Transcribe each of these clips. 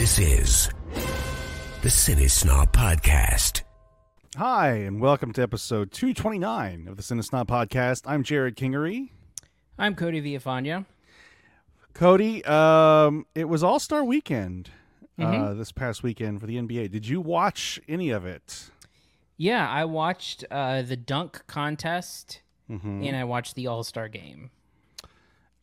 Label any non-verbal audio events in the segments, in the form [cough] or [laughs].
This is the Cinesnob Podcast. Hi, and welcome to episode 229 of the Cinesnob Podcast. I'm Jerrod Kingery. I'm Cody Villafania. Cody, um, it was All Star Weekend uh, Mhm. this past weekend for the NBA. Did you watch any of it? Yeah, I watched uh, the dunk contest Mhm. and I watched the All Star game.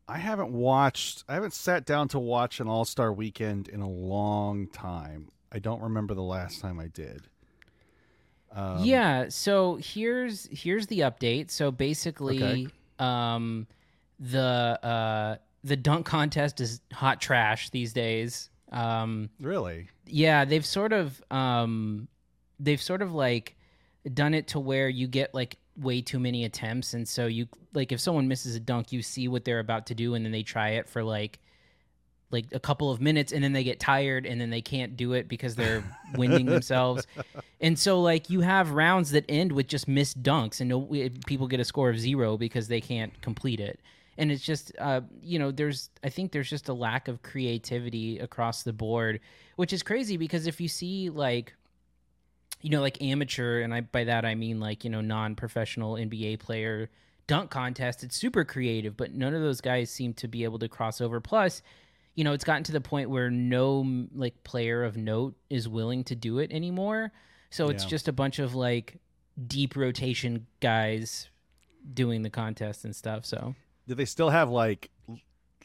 I haven't watched. I haven't sat down to watch an All Star Weekend in a long time. I don't remember the last time I did. Um, yeah, so here's here's the update. So basically, Okay. um, the uh, the dunk contest is hot trash these days. Um, Really? yeah, they've sort of um, they've sort of like done it to where you get like way too many attempts, and so you like if someone misses a dunk, you see what they're about to do, and then they try it for like like a couple of minutes, and then they get tired, and then they can't do it because they're winding themselves, [laughs] and so like you have rounds that end with just missed dunks, and no, people get a score of zero because they can't complete it. And it's just uh, you know there's i think there's just a lack of creativity across the board which is crazy because if you see like you know like amateur and i by that i mean like you know non-professional nba player dunk contest it's super creative but none of those guys seem to be able to cross over. Plus you know it's gotten to the point where no like player of note is willing to do it anymore. So it's Yeah. just a bunch of like deep rotation guys doing the contest and stuff so. Do they still have like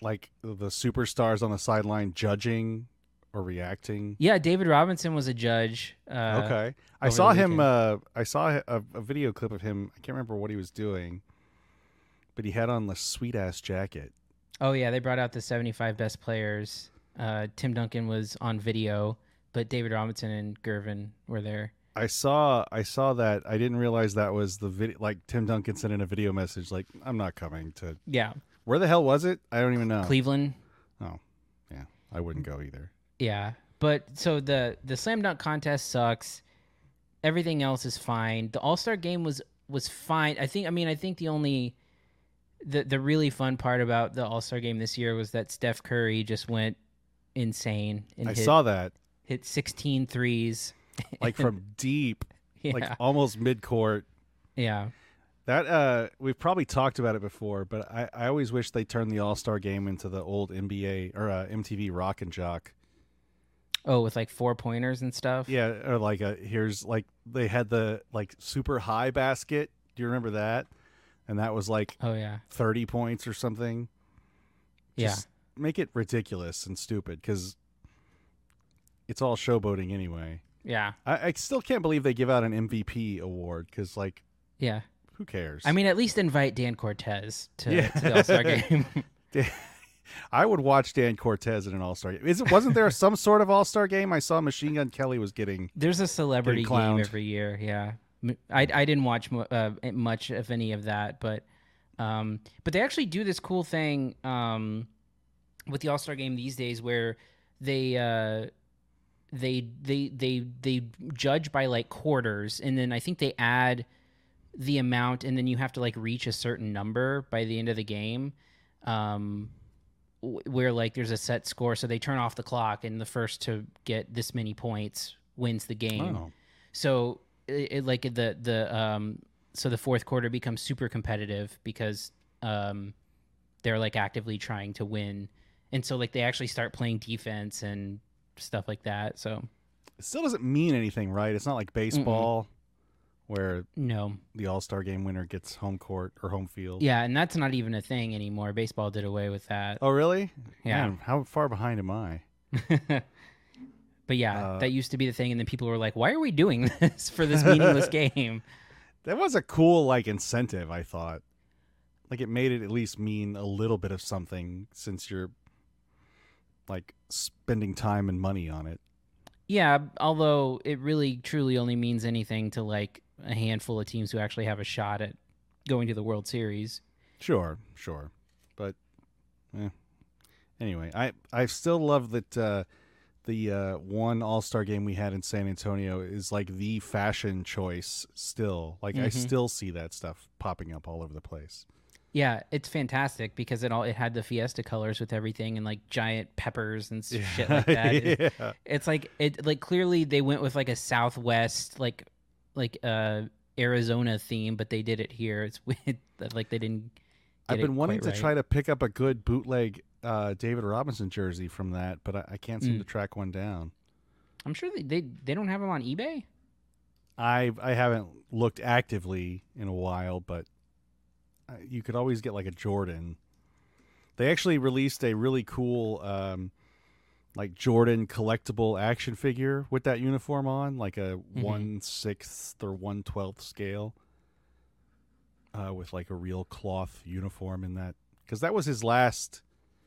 like the superstars on the sideline judging or reacting? Yeah, David Robinson was a judge. Uh, okay. I saw him. Uh, I saw a, a video clip of him. I can't remember what he was doing, but he had on the sweet ass jacket. Oh yeah, they brought out the 75 best players. Uh, Tim Duncan was on video, but David Robinson and Gervin were there. I saw. I saw that. I didn't realize that was the video. Like Tim Duncan sent in a video message, like, "I'm not coming to." Yeah, Where the hell was it? I don't even know. Cleveland. Oh, yeah. I wouldn't go either. Yeah, but so the the slam dunk contest sucks. Everything else is fine. The All Star game was was fine. I think. I mean, I think the only the the really fun part about the All Star game this year was that Steph Curry just went insane and I hit, saw that, hit 16 threes. [laughs] like from deep, [laughs] yeah, like almost mid court. yeah. That uh, we've probably talked about it before, but I, I always wish they turned the All Star Game into the old NBA or uh, MTV Rock and Jock. Oh, with like four pointers and stuff. Yeah, or like a here's like they had the like super high basket. Do you remember that? And that was like Oh yeah. thirty points or something. Yeah. Make it ridiculous and stupid because it's all showboating anyway. Yeah. I, I still can't believe they give out an MVP award because like Yeah. who cares? I mean, at least invite Dan Cortese to, Yeah. to the All Star [laughs] game. I would watch Dan Cortese in an All Star game. Is it wasn't there some sort of All Star game? I saw Machine Gun Kelly was getting. There's a celebrity game every year. Yeah. I, I didn't watch uh, much of any of that, but um, but they actually do this cool thing um, with the All Star game these days where they uh, they they they they judge by like quarters, and then I think they add the amount, and then you have to like reach a certain number by the end of the game. Um, where like there's a set score, so they turn off the clock, and the first to get this many points wins the game. Oh, So it, it, like the the um so the fourth quarter becomes super competitive because um they're like actively trying to win, and so like they actually start playing defense and stuff like that. So it still doesn't mean anything, right? It's not like baseball where no, the All Star game winner gets home court or home field. yeah, and that's not even a thing anymore. Baseball did away with that. Oh, really? Yeah. Man, how far behind am I? [laughs] but yeah, Uh, that used to be the thing, and then people were like, "Why are we doing [laughs] this for this meaningless [laughs] game?" That was a cool like incentive. I thought, like it made it at least mean a little bit of something since you're like spending time and money on it. Yeah, although it really truly only means anything to like a handful of teams who actually have a shot at going to the World Series. Sure, sure, but eh. anyway, I I still love that uh, the uh, one All Star game we had in San Antonio is like the fashion choice still. Like I Mhm. still see that stuff popping up all over the place. Yeah, it's fantastic because it all it had the Fiesta colors with everything and like giant peppers and [laughs] shit like that. Yeah. it's like it like clearly they went with like a Southwest like like uh Arizona theme, but they did it here. It's [laughs] weird that like they didn't. I've been wanting to right. try to pick up a good bootleg uh, David Robinson jersey from that, but I, I can't seem Mm. to track one down. I'm sure they, they they don't have them on eBay. I I haven't looked actively in a while, but uh, you could always get like a Jordan. They actually released a really cool um, like Jordan collectible action figure with that uniform on, like a Mm-hmm. one sixth or one twelfth scale, uh, with like a real cloth uniform in that. Because that was his last.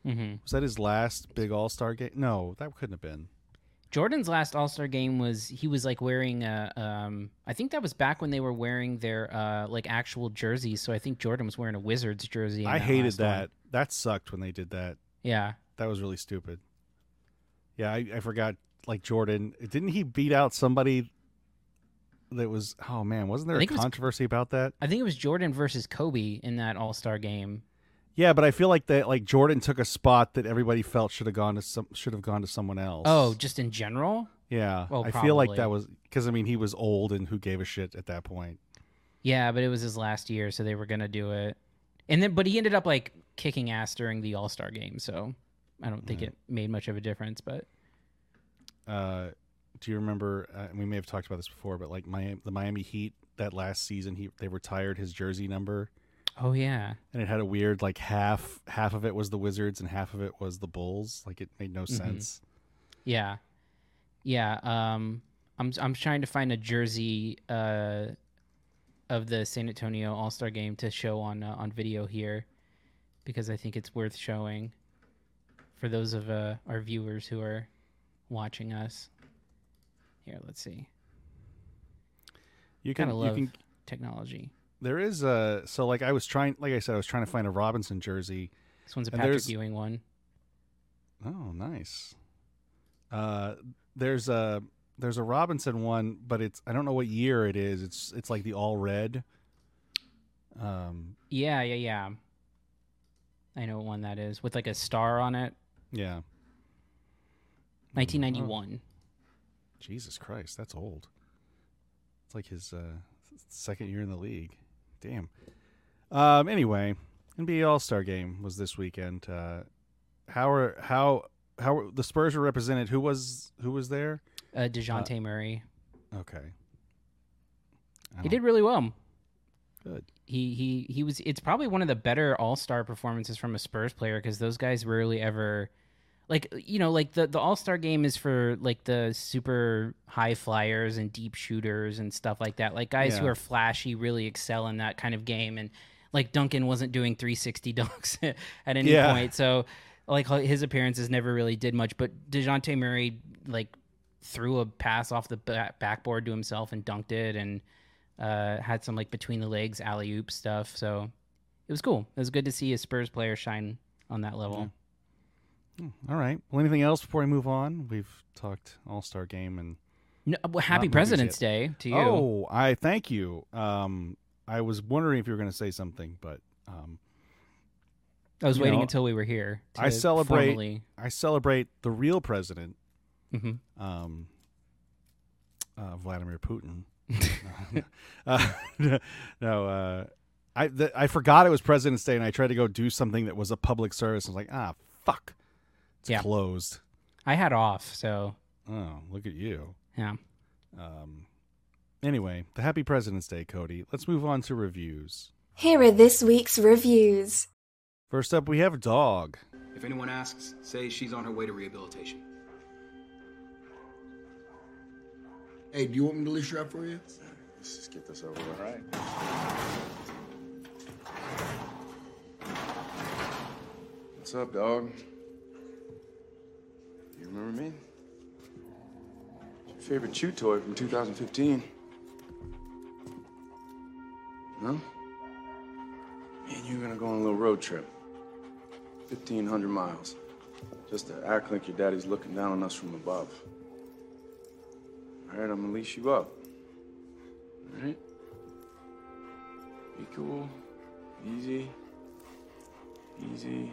Mm-hmm. Was that his last big All Star game? No, that couldn't have been. Jordan's last All Star game was he was like wearing a um I think that was back when they were wearing their uh like actual jerseys. So I think Jordan was wearing a Wizards jersey. I hated last one. that. That sucked when they did that. Yeah. That was really stupid. Yeah, I, I forgot. Like Jordan, didn't he beat out somebody that was? Oh man, wasn't there I a think it was- controversy about that? I think it was Jordan versus Kobe in that All Star game. Yeah, but I feel like that like Jordan took a spot that everybody felt should have gone to some should have gone to someone else. Oh, just in general? yeah. Oh, I feel like probably. that was because I mean he was old and who gave a shit at that point. Yeah, but it was his last year, so they were gonna do it. And then but he ended up like kicking ass during the All Star game, so I don't think Yeah. it made much of a difference, but Uh, do you remember? Uh, we may have talked about this before, but like Miami, the Miami Heat that last season, he they retired his jersey number. oh yeah. and it had a weird like half half of it was the Wizards and half of it was the Bulls. Like it made no Mhm. sense. Yeah. Yeah, um I'm I'm trying to find a jersey uh of the San Antonio All-Star game to show on uh, on video here because I think it's worth showing for those of uh, our viewers who are watching us. Here, let's see. You can Kind of you love can technology. there is a so like I was trying like I said I was trying to find a Robinson jersey. This one's a Patrick Ewing one. Oh, nice. Uh there's a there's a Robinson one, but it's I don't know what year it is. It's it's like the all red. Um Yeah, yeah, yeah. I know what one that is with like a star on it. Yeah. 1991. Jesus Christ, that's old. It's like his uh, second year in the league. Damn. Um. Anyway, NBA All Star Game was this weekend. Uh, how are how how are, the Spurs were represented? Who was who was there? Uh, Dejounte Murray. Okay. He did really well. good. He he he was. It's probably one of the better All Star performances from a Spurs player because those guys rarely ever, like you know, like the the All Star game is for like the super high flyers and deep shooters and stuff like that. Like guys who are flashy really excel in that kind of game. And like Duncan wasn't doing 360 [laughs] dunks at any Yeah. point, so like his appearances never really did much. But Dejounte Murray like threw a pass off the backboard to himself and dunked it and uh, had some like between the legs alley oop stuff. So it was cool. It was good to see a Spurs player shine on that level. Hmm, All right. Well, anything else before we move on? We've talked All Star Game and No, well, happy President's Day to you. oh, I thank you. Um, I was wondering if you were going to say something, but um, I was waiting know, until we were here. To I celebrate- formally- I celebrate the real president Mhm. um, uh, Vladimir Putin. [laughs] [laughs] uh, no, uh, I I forgot it was President's Day, and I tried to go do something that was a public service. I was like, ah, fuck, it's Yeah. closed. I had off, so Oh, look at you. yeah. Um, anyway, the Happy President's Day, Cody. Let's move on to reviews. Here are this week's reviews. First up, we have a Dog. If anyone asks, say she's on her way to rehabilitation. Hey, do you want me to leash her up for you? Let's just get this over with. All right. What's up, dog? You remember me? Your favorite chew toy from 2015. No? Me and you are gonna go on a little road trip. 1,500 miles. Just to act like your daddy's looking down on us from above. All right, I'm gonna leash you up. All right? Be cool, easy. Easy.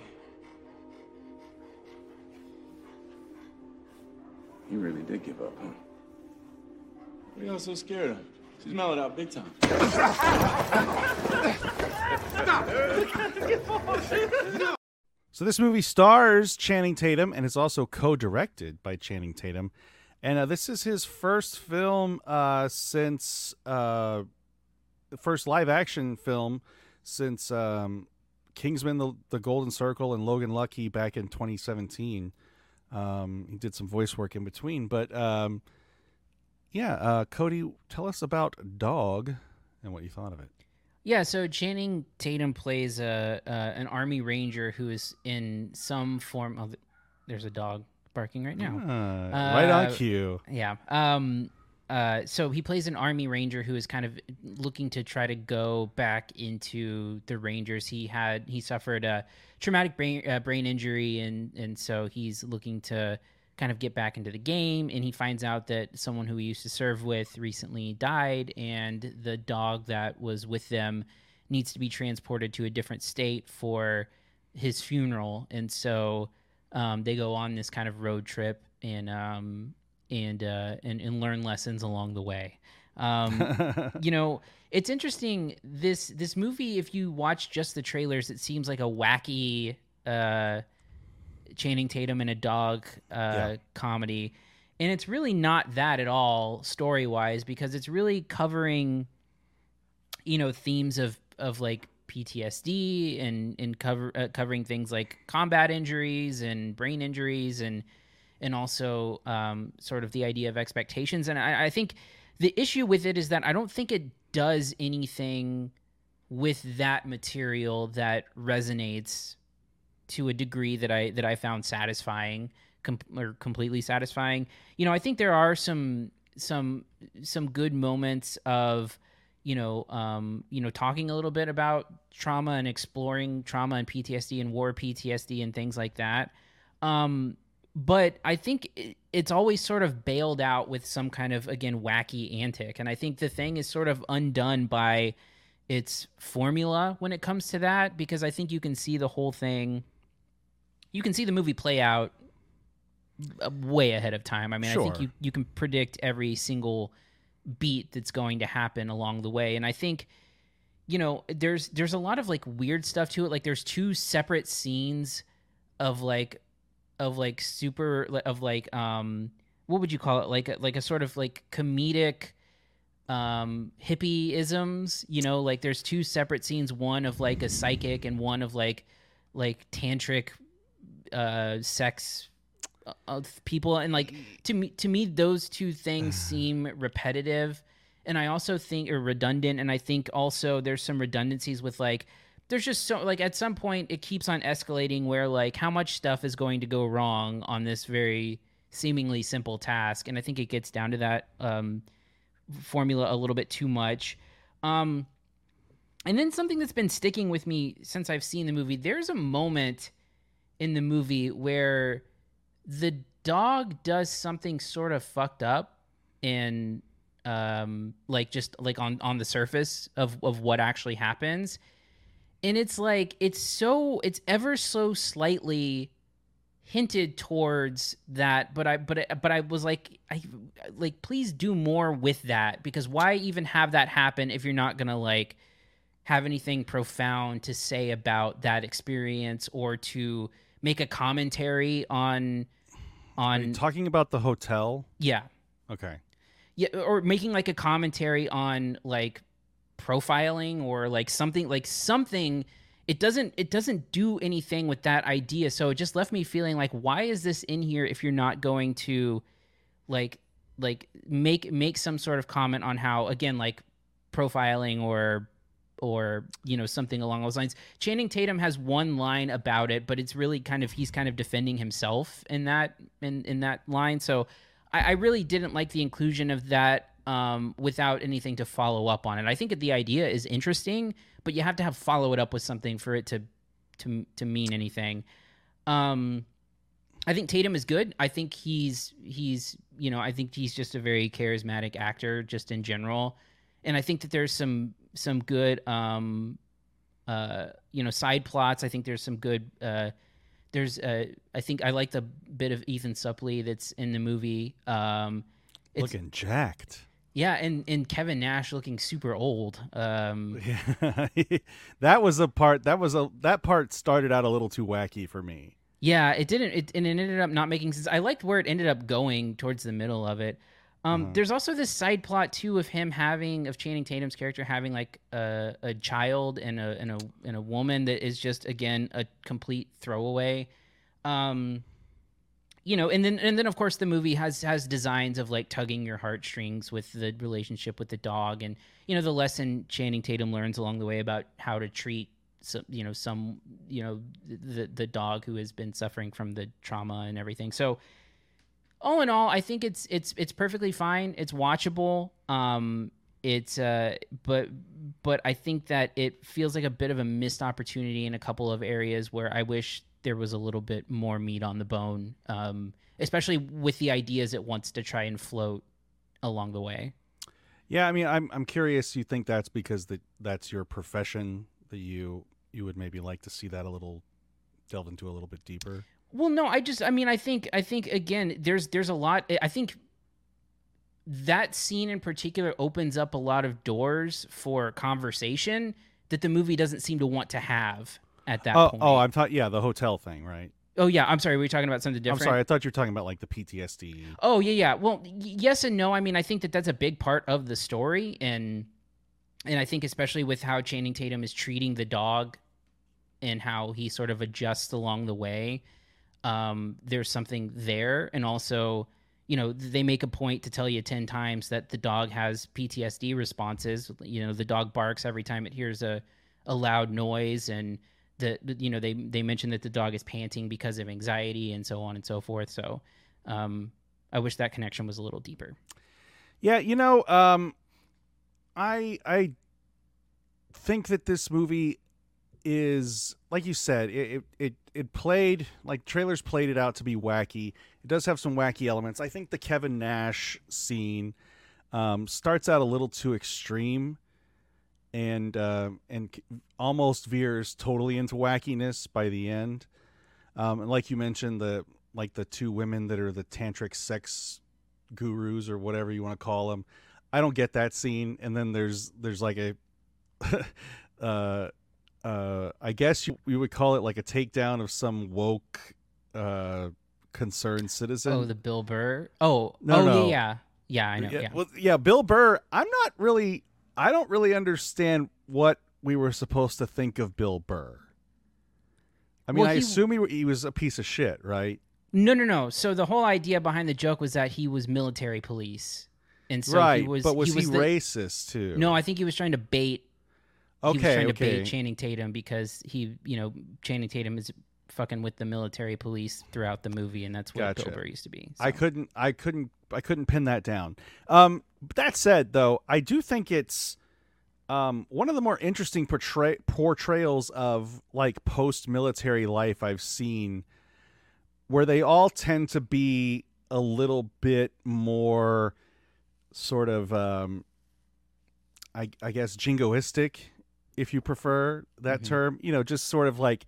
You really did give up, huh? What are y'all so scared of? She's mellowed out big time. So this movie stars Channing Tatum and is also co-directed by Channing Tatum, and uh, this is his first film uh, since uh, first live action film since um, Kingsman: the, the Golden Circle and Logan Lucky back in 2017. Um, he did some voice work in between, but um, yeah, uh, Cody, tell us about Dog and what you thought of it. Yeah, so Channing Tatum plays a uh, an army ranger who is in some form of. There's a dog barking right now. Ah, right on Uh, cue. Yeah. Um. Uh. So he plays an army ranger who is kind of looking to try to go back into the Rangers. He had he suffered a traumatic brain uh, brain injury, and and so he's looking to kind of get back into the game. And he finds out that someone who he used to serve with recently died, and the dog that was with them needs to be transported to a different state for his funeral. And so um, they go on this kind of road trip and um, and, uh, and and learn lessons along the way. Um, [laughs] you know, it's interesting. This this movie, if you watch just the trailers, it seems like a wacky uh, Channing Tatum and a dog uh, Yeah. comedy, and it's really not that at all story wise because it's really covering, you know, themes of of like PTSD and and cover uh, covering things like combat injuries and brain injuries and and also um, sort of the idea of expectations. And I, I think the issue with it is that I don't think it does anything with that material that resonates to a degree that I that I found satisfying com- or completely satisfying. You know, I think there are some some some good moments of you know um, you know talking a little bit about trauma and exploring trauma and PTSD and war PTSD and things like that. Um, but I think it- it's always sort of bailed out with some kind of again wacky antic, and I think the thing is sort of undone by its formula when it comes to that because I think you can see the whole thing. You can see the movie play out uh, way ahead of time. I mean, I think you you can predict every single beat that's going to happen along the way, and I think you know there's there's a lot of like weird stuff to it. Like there's two separate scenes of like of like super of like um what would you call it? Like a, like a sort of like comedic um hippieisms you know? Like there's two separate scenes one of like a psychic and one of like like tantric uh sex uh, of people. And like to me to me those two things [sighs] seem repetitive. And i also think or redundant. And i think also there's some redundancies with like there's just so like at some point it keeps on escalating where like how much stuff is going to go wrong on this very seemingly simple task and i think it gets down to that um formula a little bit too much. Um and then something that's been sticking with me since i've seen the movie there's a moment in the movie where the dog does something sort of fucked up and um like just like on on the surface of of what actually happens and it's like it's so it's ever so slightly hinted towards that but i but I, but i was like i like please do more with that because why even have that happen if you're not gonna like have anything profound to say about that experience or to make a commentary on on talking about the hotel? yeah Okay. yeah or making like a commentary on like profiling or like something like something it doesn't it doesn't do anything with that idea. So it just left me feeling like why is this in here if you're not going to like like make make some sort of comment on how again like profiling or or you know something along those lines? Channing tatum has one line about it but it's really kind of he's kind of defending himself in that in in that line. So i, I really didn't like the inclusion of that um, without anything to follow up on it i think the idea is interesting but you have to have follow it up with something for it to to to mean anything um I think Tatum is good. I think he's he's you know I think he's just a very charismatic actor just in general, and I think that there's some some good um uh, you know side plots. I think there's some good. Uh, there's uh, I think I like the bit of Ethan Suplee that's in the movie. Um, it's, Looking jacked. Yeah, and and Kevin Nash looking super old. Um, Yeah, [laughs] that was a part. That was a that part started out a little too wacky for me. Yeah, it didn't. It, and it ended up not making sense. I liked where it ended up going towards the middle of it. Um, There's also this side plot too of him having of Channing Tatum's character having like a, a child and a and a and a woman that is just again a complete throwaway. Um, you know, and then and then of course the movie has has designs of like tugging your heartstrings with the relationship with the dog, and you know the lesson Channing Tatum learns along the way about how to treat some you know some you know the the dog who has been suffering from the trauma and everything. So all in all, I think it's it's it's perfectly fine. It's watchable. Um, it's uh, but but I think that it feels like a bit of a missed opportunity in a couple of areas where I wish there was a little bit more meat on the bone. Um, especially with the ideas it wants to try and float along the way. Yeah, I mean, I'm I'm curious. You think that's because that that's your profession that you you would maybe like to see that a little delve into a little bit deeper. Well, no, I just I mean I think I think again there's there's a lot I think that scene in particular opens up a lot of doors for conversation that the movie doesn't seem to want to have at that oh, point. oh, I'm talking. Yeah, the hotel thing, right? Oh yeah, I'm sorry. We were you talking about something different? I'm sorry. I thought you were talking about like the PTSD. Oh yeah, yeah. Well, y- yes and no. I mean, I think that that's a big part of the story, and and I think especially with how Channing Tatum is treating the dog, and how he sort of adjusts along the way. Um, there's something there, and also, you know, they make a point to tell you ten times that the dog has PTSD responses. You know, the dog barks every time it hears a a loud noise, and the, you know they they mention that the dog is panting because of anxiety and so on and so forth. So. Um, I wish that connection was a little deeper. Yeah, you know, um, I I think that this movie is like you said, it it it played like trailers played it out to be wacky. It does have some wacky elements. I think the Kevin Nash scene um, starts out a little too extreme, and uh, and almost veers totally into wackiness by the end. Um, and like you mentioned, the like the two women that are the tantric sex gurus or whatever you want to call them. I don't get that scene. And then there's there's like a, [laughs] uh, uh, I guess you, you would call it like a takedown of some woke, uh, concerned citizen. Oh, the Bill Burr. Oh, No, oh no. yeah, yeah, I know. yeah, Yeah, Well, yeah, Bill Burr. I'm not really. I don't really understand what we were supposed to think of Bill Burr. I mean, Well, I he- assume he, he was a piece of shit, right? No, no, no. So the whole idea behind the joke was that he was military police, and so right, he was. but was he, was the- racist too? No, I think he was trying to bait. he was Okay, trying to okay. bait Channing Tatum because he, you know, Channing Tatum is fucking with the military police throughout the movie, and that's what Gotcha. Used to be. I couldn't I couldn't I couldn't pin that down. Um that said though, I do think it's um one of the more interesting portray- portrayals of like post-military life I've seen where they all tend to be a little bit more sort of um I I guess jingoistic if you prefer that Mhm. term, you know, just sort of like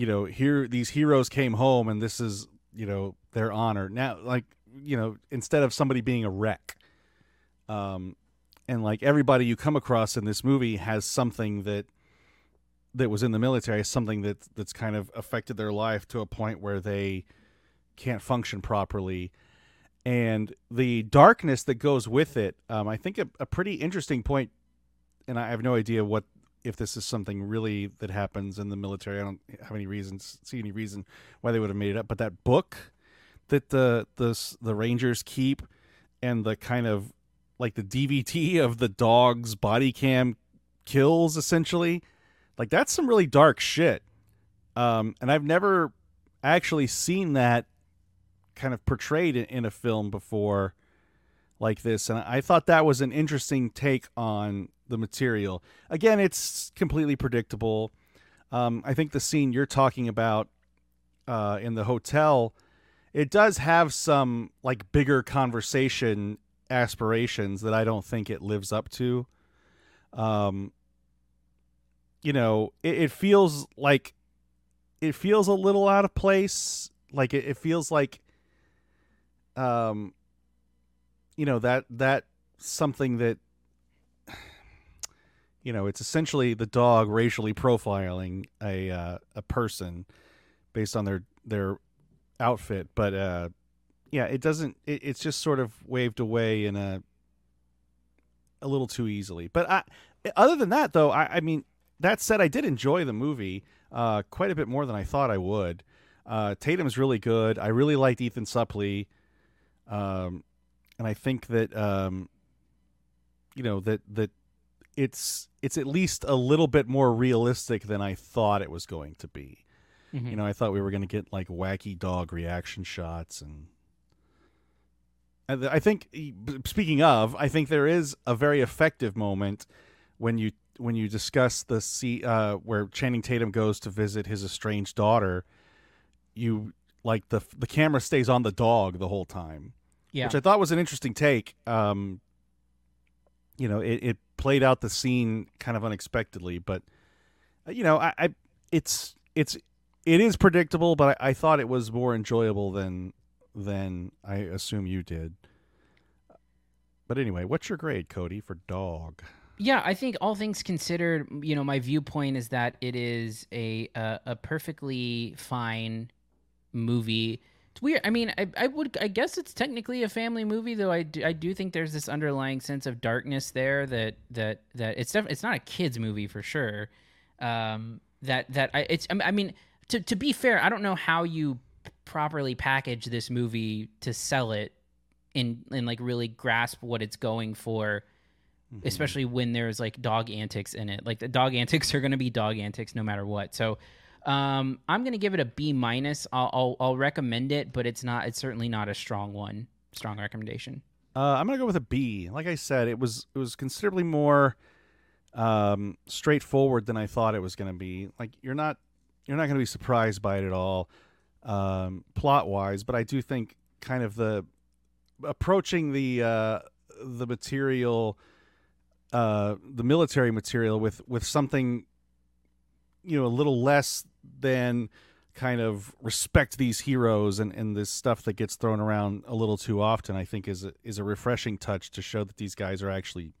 you know, here these heroes came home and this is, you know, their honor. Now like, you know, instead of somebody being a wreck. Um and like everybody you come across in this movie has something that that was in the military, something that that's kind of affected their life to a point where they can't function properly. And the darkness that goes with it, um, I think a, a pretty interesting point, and I have no idea what if this is something really that happens in the military. I don't have any reasons see any reason why they would have made it up. But that book that the the the Rangers keep, and the kind of like the DVT [laughs] of the dog's body cam kills essentially, like that's some really dark shit. Um, and I've never actually seen that kind of portrayed in, in a film before like this and i thought that was an interesting take on the material. Again it's completely predictable. Um, i think the scene you're talking about uh, in the hotel it does have some like bigger conversation aspirations that i don't think it lives up to. Um, you know, it, it feels like it feels a little out of place. Like it, it feels like, um, you know that that something that you know it's essentially the dog racially profiling a uh, a person based on their their outfit but uh yeah it doesn't it, it's just sort of waved away in a a little too easily. But i other than that though i i mean that said i did enjoy the movie uh quite a bit more than i thought i would. Uh tatum's really good. I really liked ethan suplee um and i think that um you know that that it's it's at least a little bit more realistic than I thought it was going to be. Mhm. You know, I thought we were going to get like wacky dog reaction shots and I think speaking of, I think there is a very effective moment when you when you discuss the see uh, where Channing Tatum goes to visit his estranged daughter. You like the the camera stays on the dog the whole time yeah. which I thought was an interesting take. Um, you know, it, it played out the scene kind of unexpectedly, but uh, you know, I, I it's it's it is predictable, but I, I thought it was more enjoyable than than I assume you did. But anyway, what's your grade, Cody, for Dog? Yeah, I think all things considered, you know, my viewpoint is that it is a a, a perfectly fine movie. It's weird. I mean, I, I would I guess it's technically a family movie, though. I do, I do think there's this underlying sense of darkness there that that that it's def- it's not a kids movie for sure. Um, that that I it's I mean to to be fair, I don't know how you properly package this movie to sell it and and like really grasp what it's going for especially when there's like dog antics in it. Like the dog antics are going to be dog antics no matter what. So um, I'm to give it a B minus. I'll, I'll I'll recommend it, but it's not. It's certainly not a strong one. Strong recommendation. Uh, I'm gonna go with a B. Like I said, it was it was considerably more um, straightforward than I thought it was gonna be. Like you're not you're not gonna be surprised by it at all, um, plot wise. But I do think kind of the approaching the uh, the material, uh, the military material with with something you know a little less than kind of respect these heroes and, and this stuff that gets thrown around a little too often I think is a, is a refreshing touch to show that these guys are actually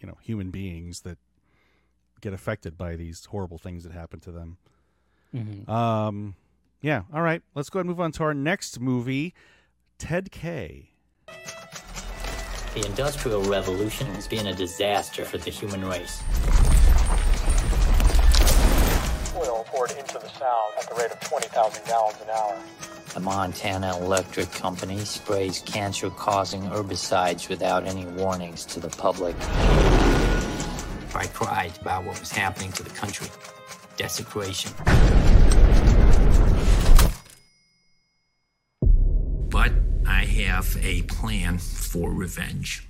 you know human beings that get affected by these horrible things that happen to them. Mm-hmm. Um yeah, all right. Let's go ahead and move on to our next movie, Ted K. The Industrial Revolution has been a disaster for the human race. At the rate of 20,000 gallons an hour. The Montana Electric Company sprays cancer causing herbicides without any warnings to the public. I cried about what was happening to the country desecration. But I have a plan for revenge.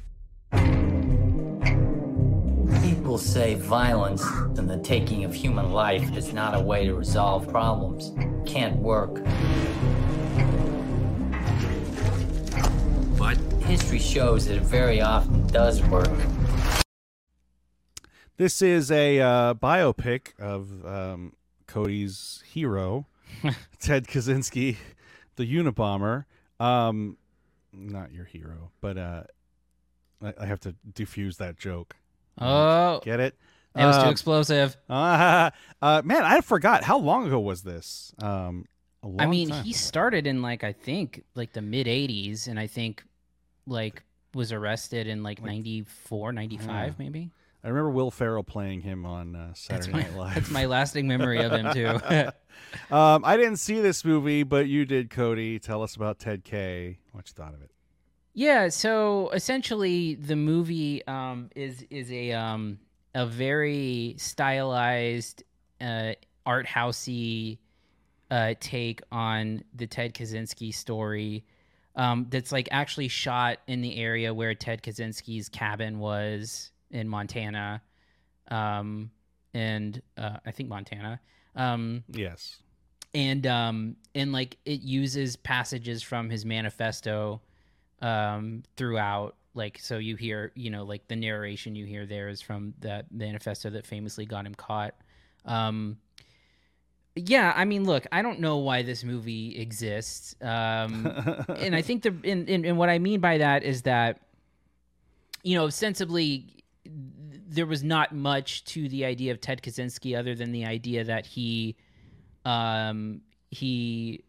People say violence and the taking of human life is not a way to resolve problems. Can't work. But history shows that it very often does work. This is a uh, biopic of um, Cody's hero, [laughs] Ted Kaczynski, the Unabomber. Um, not your hero, but uh, I, I have to defuse that joke. Oh, Get it? that was too Um, explosive. uh, [laughs] uh, man, I forgot. How long ago was this? Um, a long I mean, he started in like I think like the mid '80s, and I think like was arrested in like, 94, 95 maybe. I remember Will Ferrell playing him on uh, That's Saturday my Night Live. that's my lasting memory of him too. [laughs] [laughs] um, I didn't see this movie, but you did, Cody. Tell us about Ted K. What you thought of it? Yeah, so essentially the movie um, is is a um, a very stylized uh, art housey uh, take on the Ted Kaczynski story. Um, that's like actually shot in the area where Ted Kaczynski's cabin was in Montana, um, and uh, I think Montana. Um, Yes. and um and like it uses passages from his manifesto um throughout like so you hear you know like the narration you hear there is from that manifesto that famously got him caught. Um yeah i mean look i don't know why this movie exists. Um [laughs] and i think the and, and, and what i mean by that is that you know ostensibly there was not much to the idea of ted kaczynski other than the idea that he um he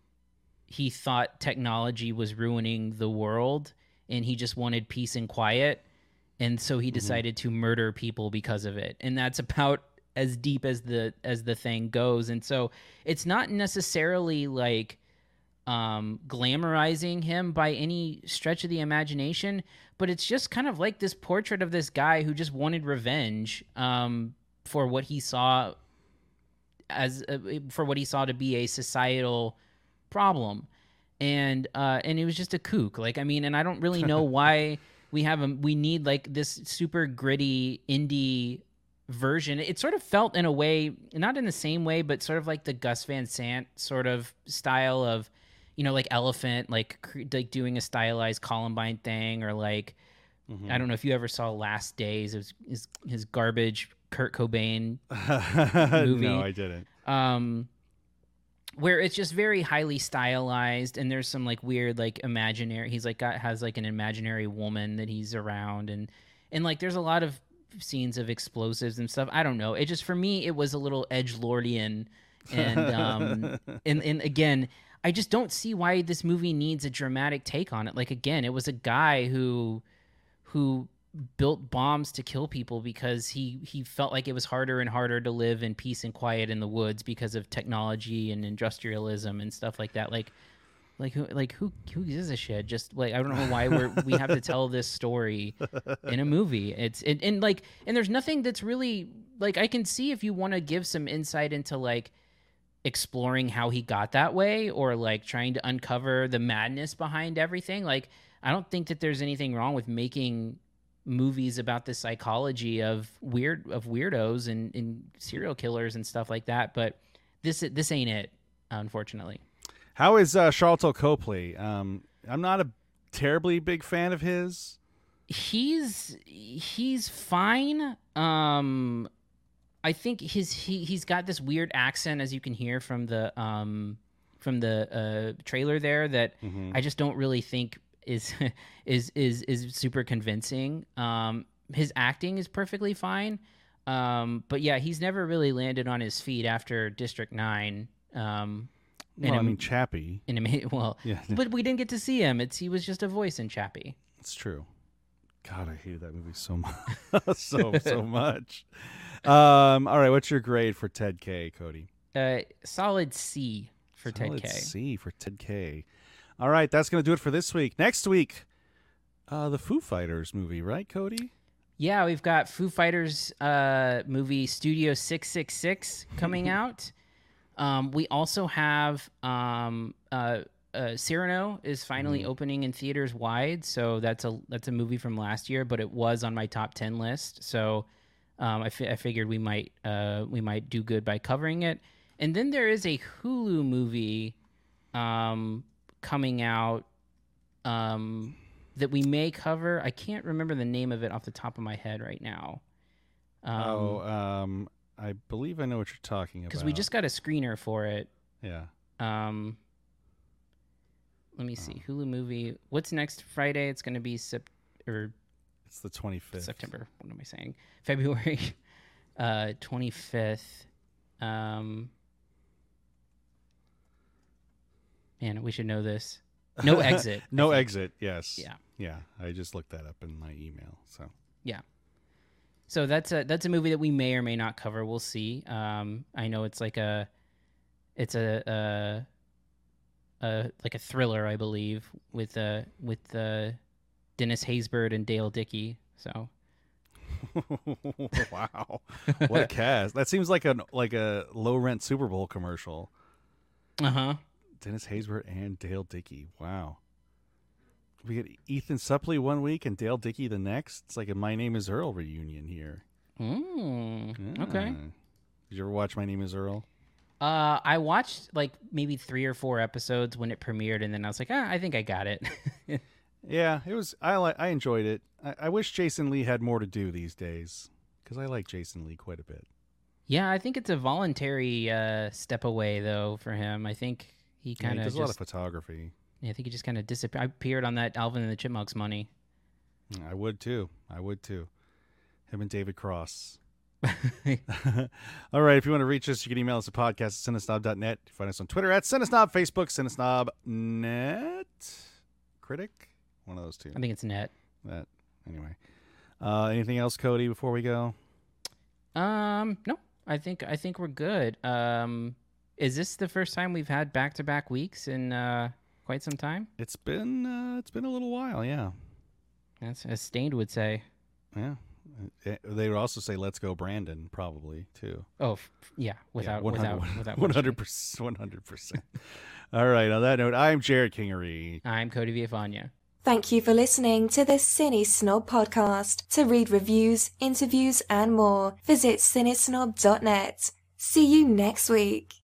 he thought technology was ruining the world and he just wanted peace and quiet and so he decided to murder people because of it. And that's about as deep as the as the thing goes. And so it's not necessarily like um glamorizing him by any stretch of the imagination but it's just kind of like this portrait of this guy who just wanted revenge um for what he saw as uh, for what he saw to be a societal problem and uh and it was just a kook like i mean and i don't really know [laughs] why we have a we need like this super gritty indie version it sort of felt in a way not in the same way but sort of like the gus van sant sort of style of you know like elephant like like doing a stylized columbine thing or like i don't know if you ever saw last days it was his, his garbage kurt cobain [laughs] movie. no, I didn't. um where it's just very highly stylized and there's some like weird like imaginary he's like got has like an imaginary woman that he's around and and like there's a lot of scenes of explosives and stuff. I don't know. It just for me it was a little edge lordian and um [laughs] and and again i just don't see why this movie needs a dramatic take on it. Like again it was a guy who who built bombs to kill people because he he felt like it was harder and harder to live in peace and quiet in the woods because of technology and industrialism and stuff like that. Like like who like who who gives a shit? Just like i don't know why we're we have to [laughs] tell this story in a movie. It's it, and like and there's nothing that's really like i can see if you want to give some insight into like exploring how he got that way or like trying to uncover the madness behind everything. Like i don't think that there's anything wrong with making movies about the psychology of weird of weirdos and, and serial killers and stuff like that but this this ain't it unfortunately How is uh, Sharlto Copley? Um, I'm not a terribly big fan of his. he's he's fine um i think his he, he's got this weird accent as you can hear from the um from the uh trailer there that i just don't really think is [laughs] is is is super convincing um his acting is perfectly fine um but yeah he's never really landed on his feet after district 9 um Well, in I a- mean, Chappie. in a [laughs] well Yeah. [laughs] but we didn't get to see him it's he was just a voice in chappie It's true. God, I hated that movie so much, so so much. Um, all right, what's your grade for Ted K, Cody? uh solid c for ted K. Solid k C for Ted K. All right, that's gonna do it for this week. Next week, uh, the Foo Fighters movie, right, Cody? Yeah, we've got Foo Fighters uh, movie Studio 666 coming [laughs] out. Um, we also have um, uh, uh, Cyrano is finally opening in theaters wide, so that's a that's a movie from last year, but it was on my top ten list. So um, I, fi- I figured we might uh, we might do good by covering it. And then there is a Hulu movie um, coming out um, that we may cover. I can't remember the name of it off the top of my head right now. Um, oh, um, I believe I know what you're talking about. because we just got a screener for it. yeah. Um, let me see. Hulu movie. What's next Friday? It's going to be sep- or It's the 25th. September. What am I saying? February [laughs] uh 25th. Um Man, we should know this. No [laughs] exit. No exit. Yes. Yeah. Yeah. I just looked that up in my email. So Yeah. So that's a that's a movie that we may or may not cover. We'll see. Um, I know it's like a, it's a, a, a like a thriller, I believe, with uh with uh, Dennis Haysbert and Dale Dickey. So [laughs] wow, what a [laughs] cast! That seems like a like a low rent Super Bowl commercial. uh huh. Dennis Haysbert and Dale Dickey. Wow. We get Ethan Suplee one week and Dale Dickey the next. It's like a My Name Is Earl reunion here. Mm, okay. Ah. Did you ever watch My Name Is Earl? Uh, I watched like maybe three or four episodes when it premiered, and then I was like, ah, I think I got it. [laughs] Yeah, it was. I like. I enjoyed it. I, I wish Jason Lee had more to do these days because I like Jason Lee quite a bit. Yeah, I think it's a voluntary uh, step away though for him. I think he kind he of does a lot of photography. yeah, I think he just kind of disappeared. I appeared on that Alvin and the Chipmunks money. I would too. I would too. Him and David Cross. [laughs] [laughs] All right. If you want to reach us, you can email us at podcast at cinesnob.net. Find us on Twitter at Cinesnob, Facebook, Cinesnob.net. Critic? One of those two. I think it's net. That. Anyway. Uh, anything else, Cody, before we go? Um, no, I think I think we're good. Um, is this the first time we've had back to back weeks in uh, quite some time? It's been uh, it's been a little while, yeah. That's as Staind would say. Yeah. Uh, They would also say "Let's go, Brandon," probably too. Oh, f- yeah, without yeah, without without one hundred percent, one hundred percent. [laughs] All right. On that note, I'm Jerrod Kingery. I'm Cody Villafana. Thank you for listening to the CineSnob podcast. To read reviews, interviews, and more, visit cinesnob.net. See you next week.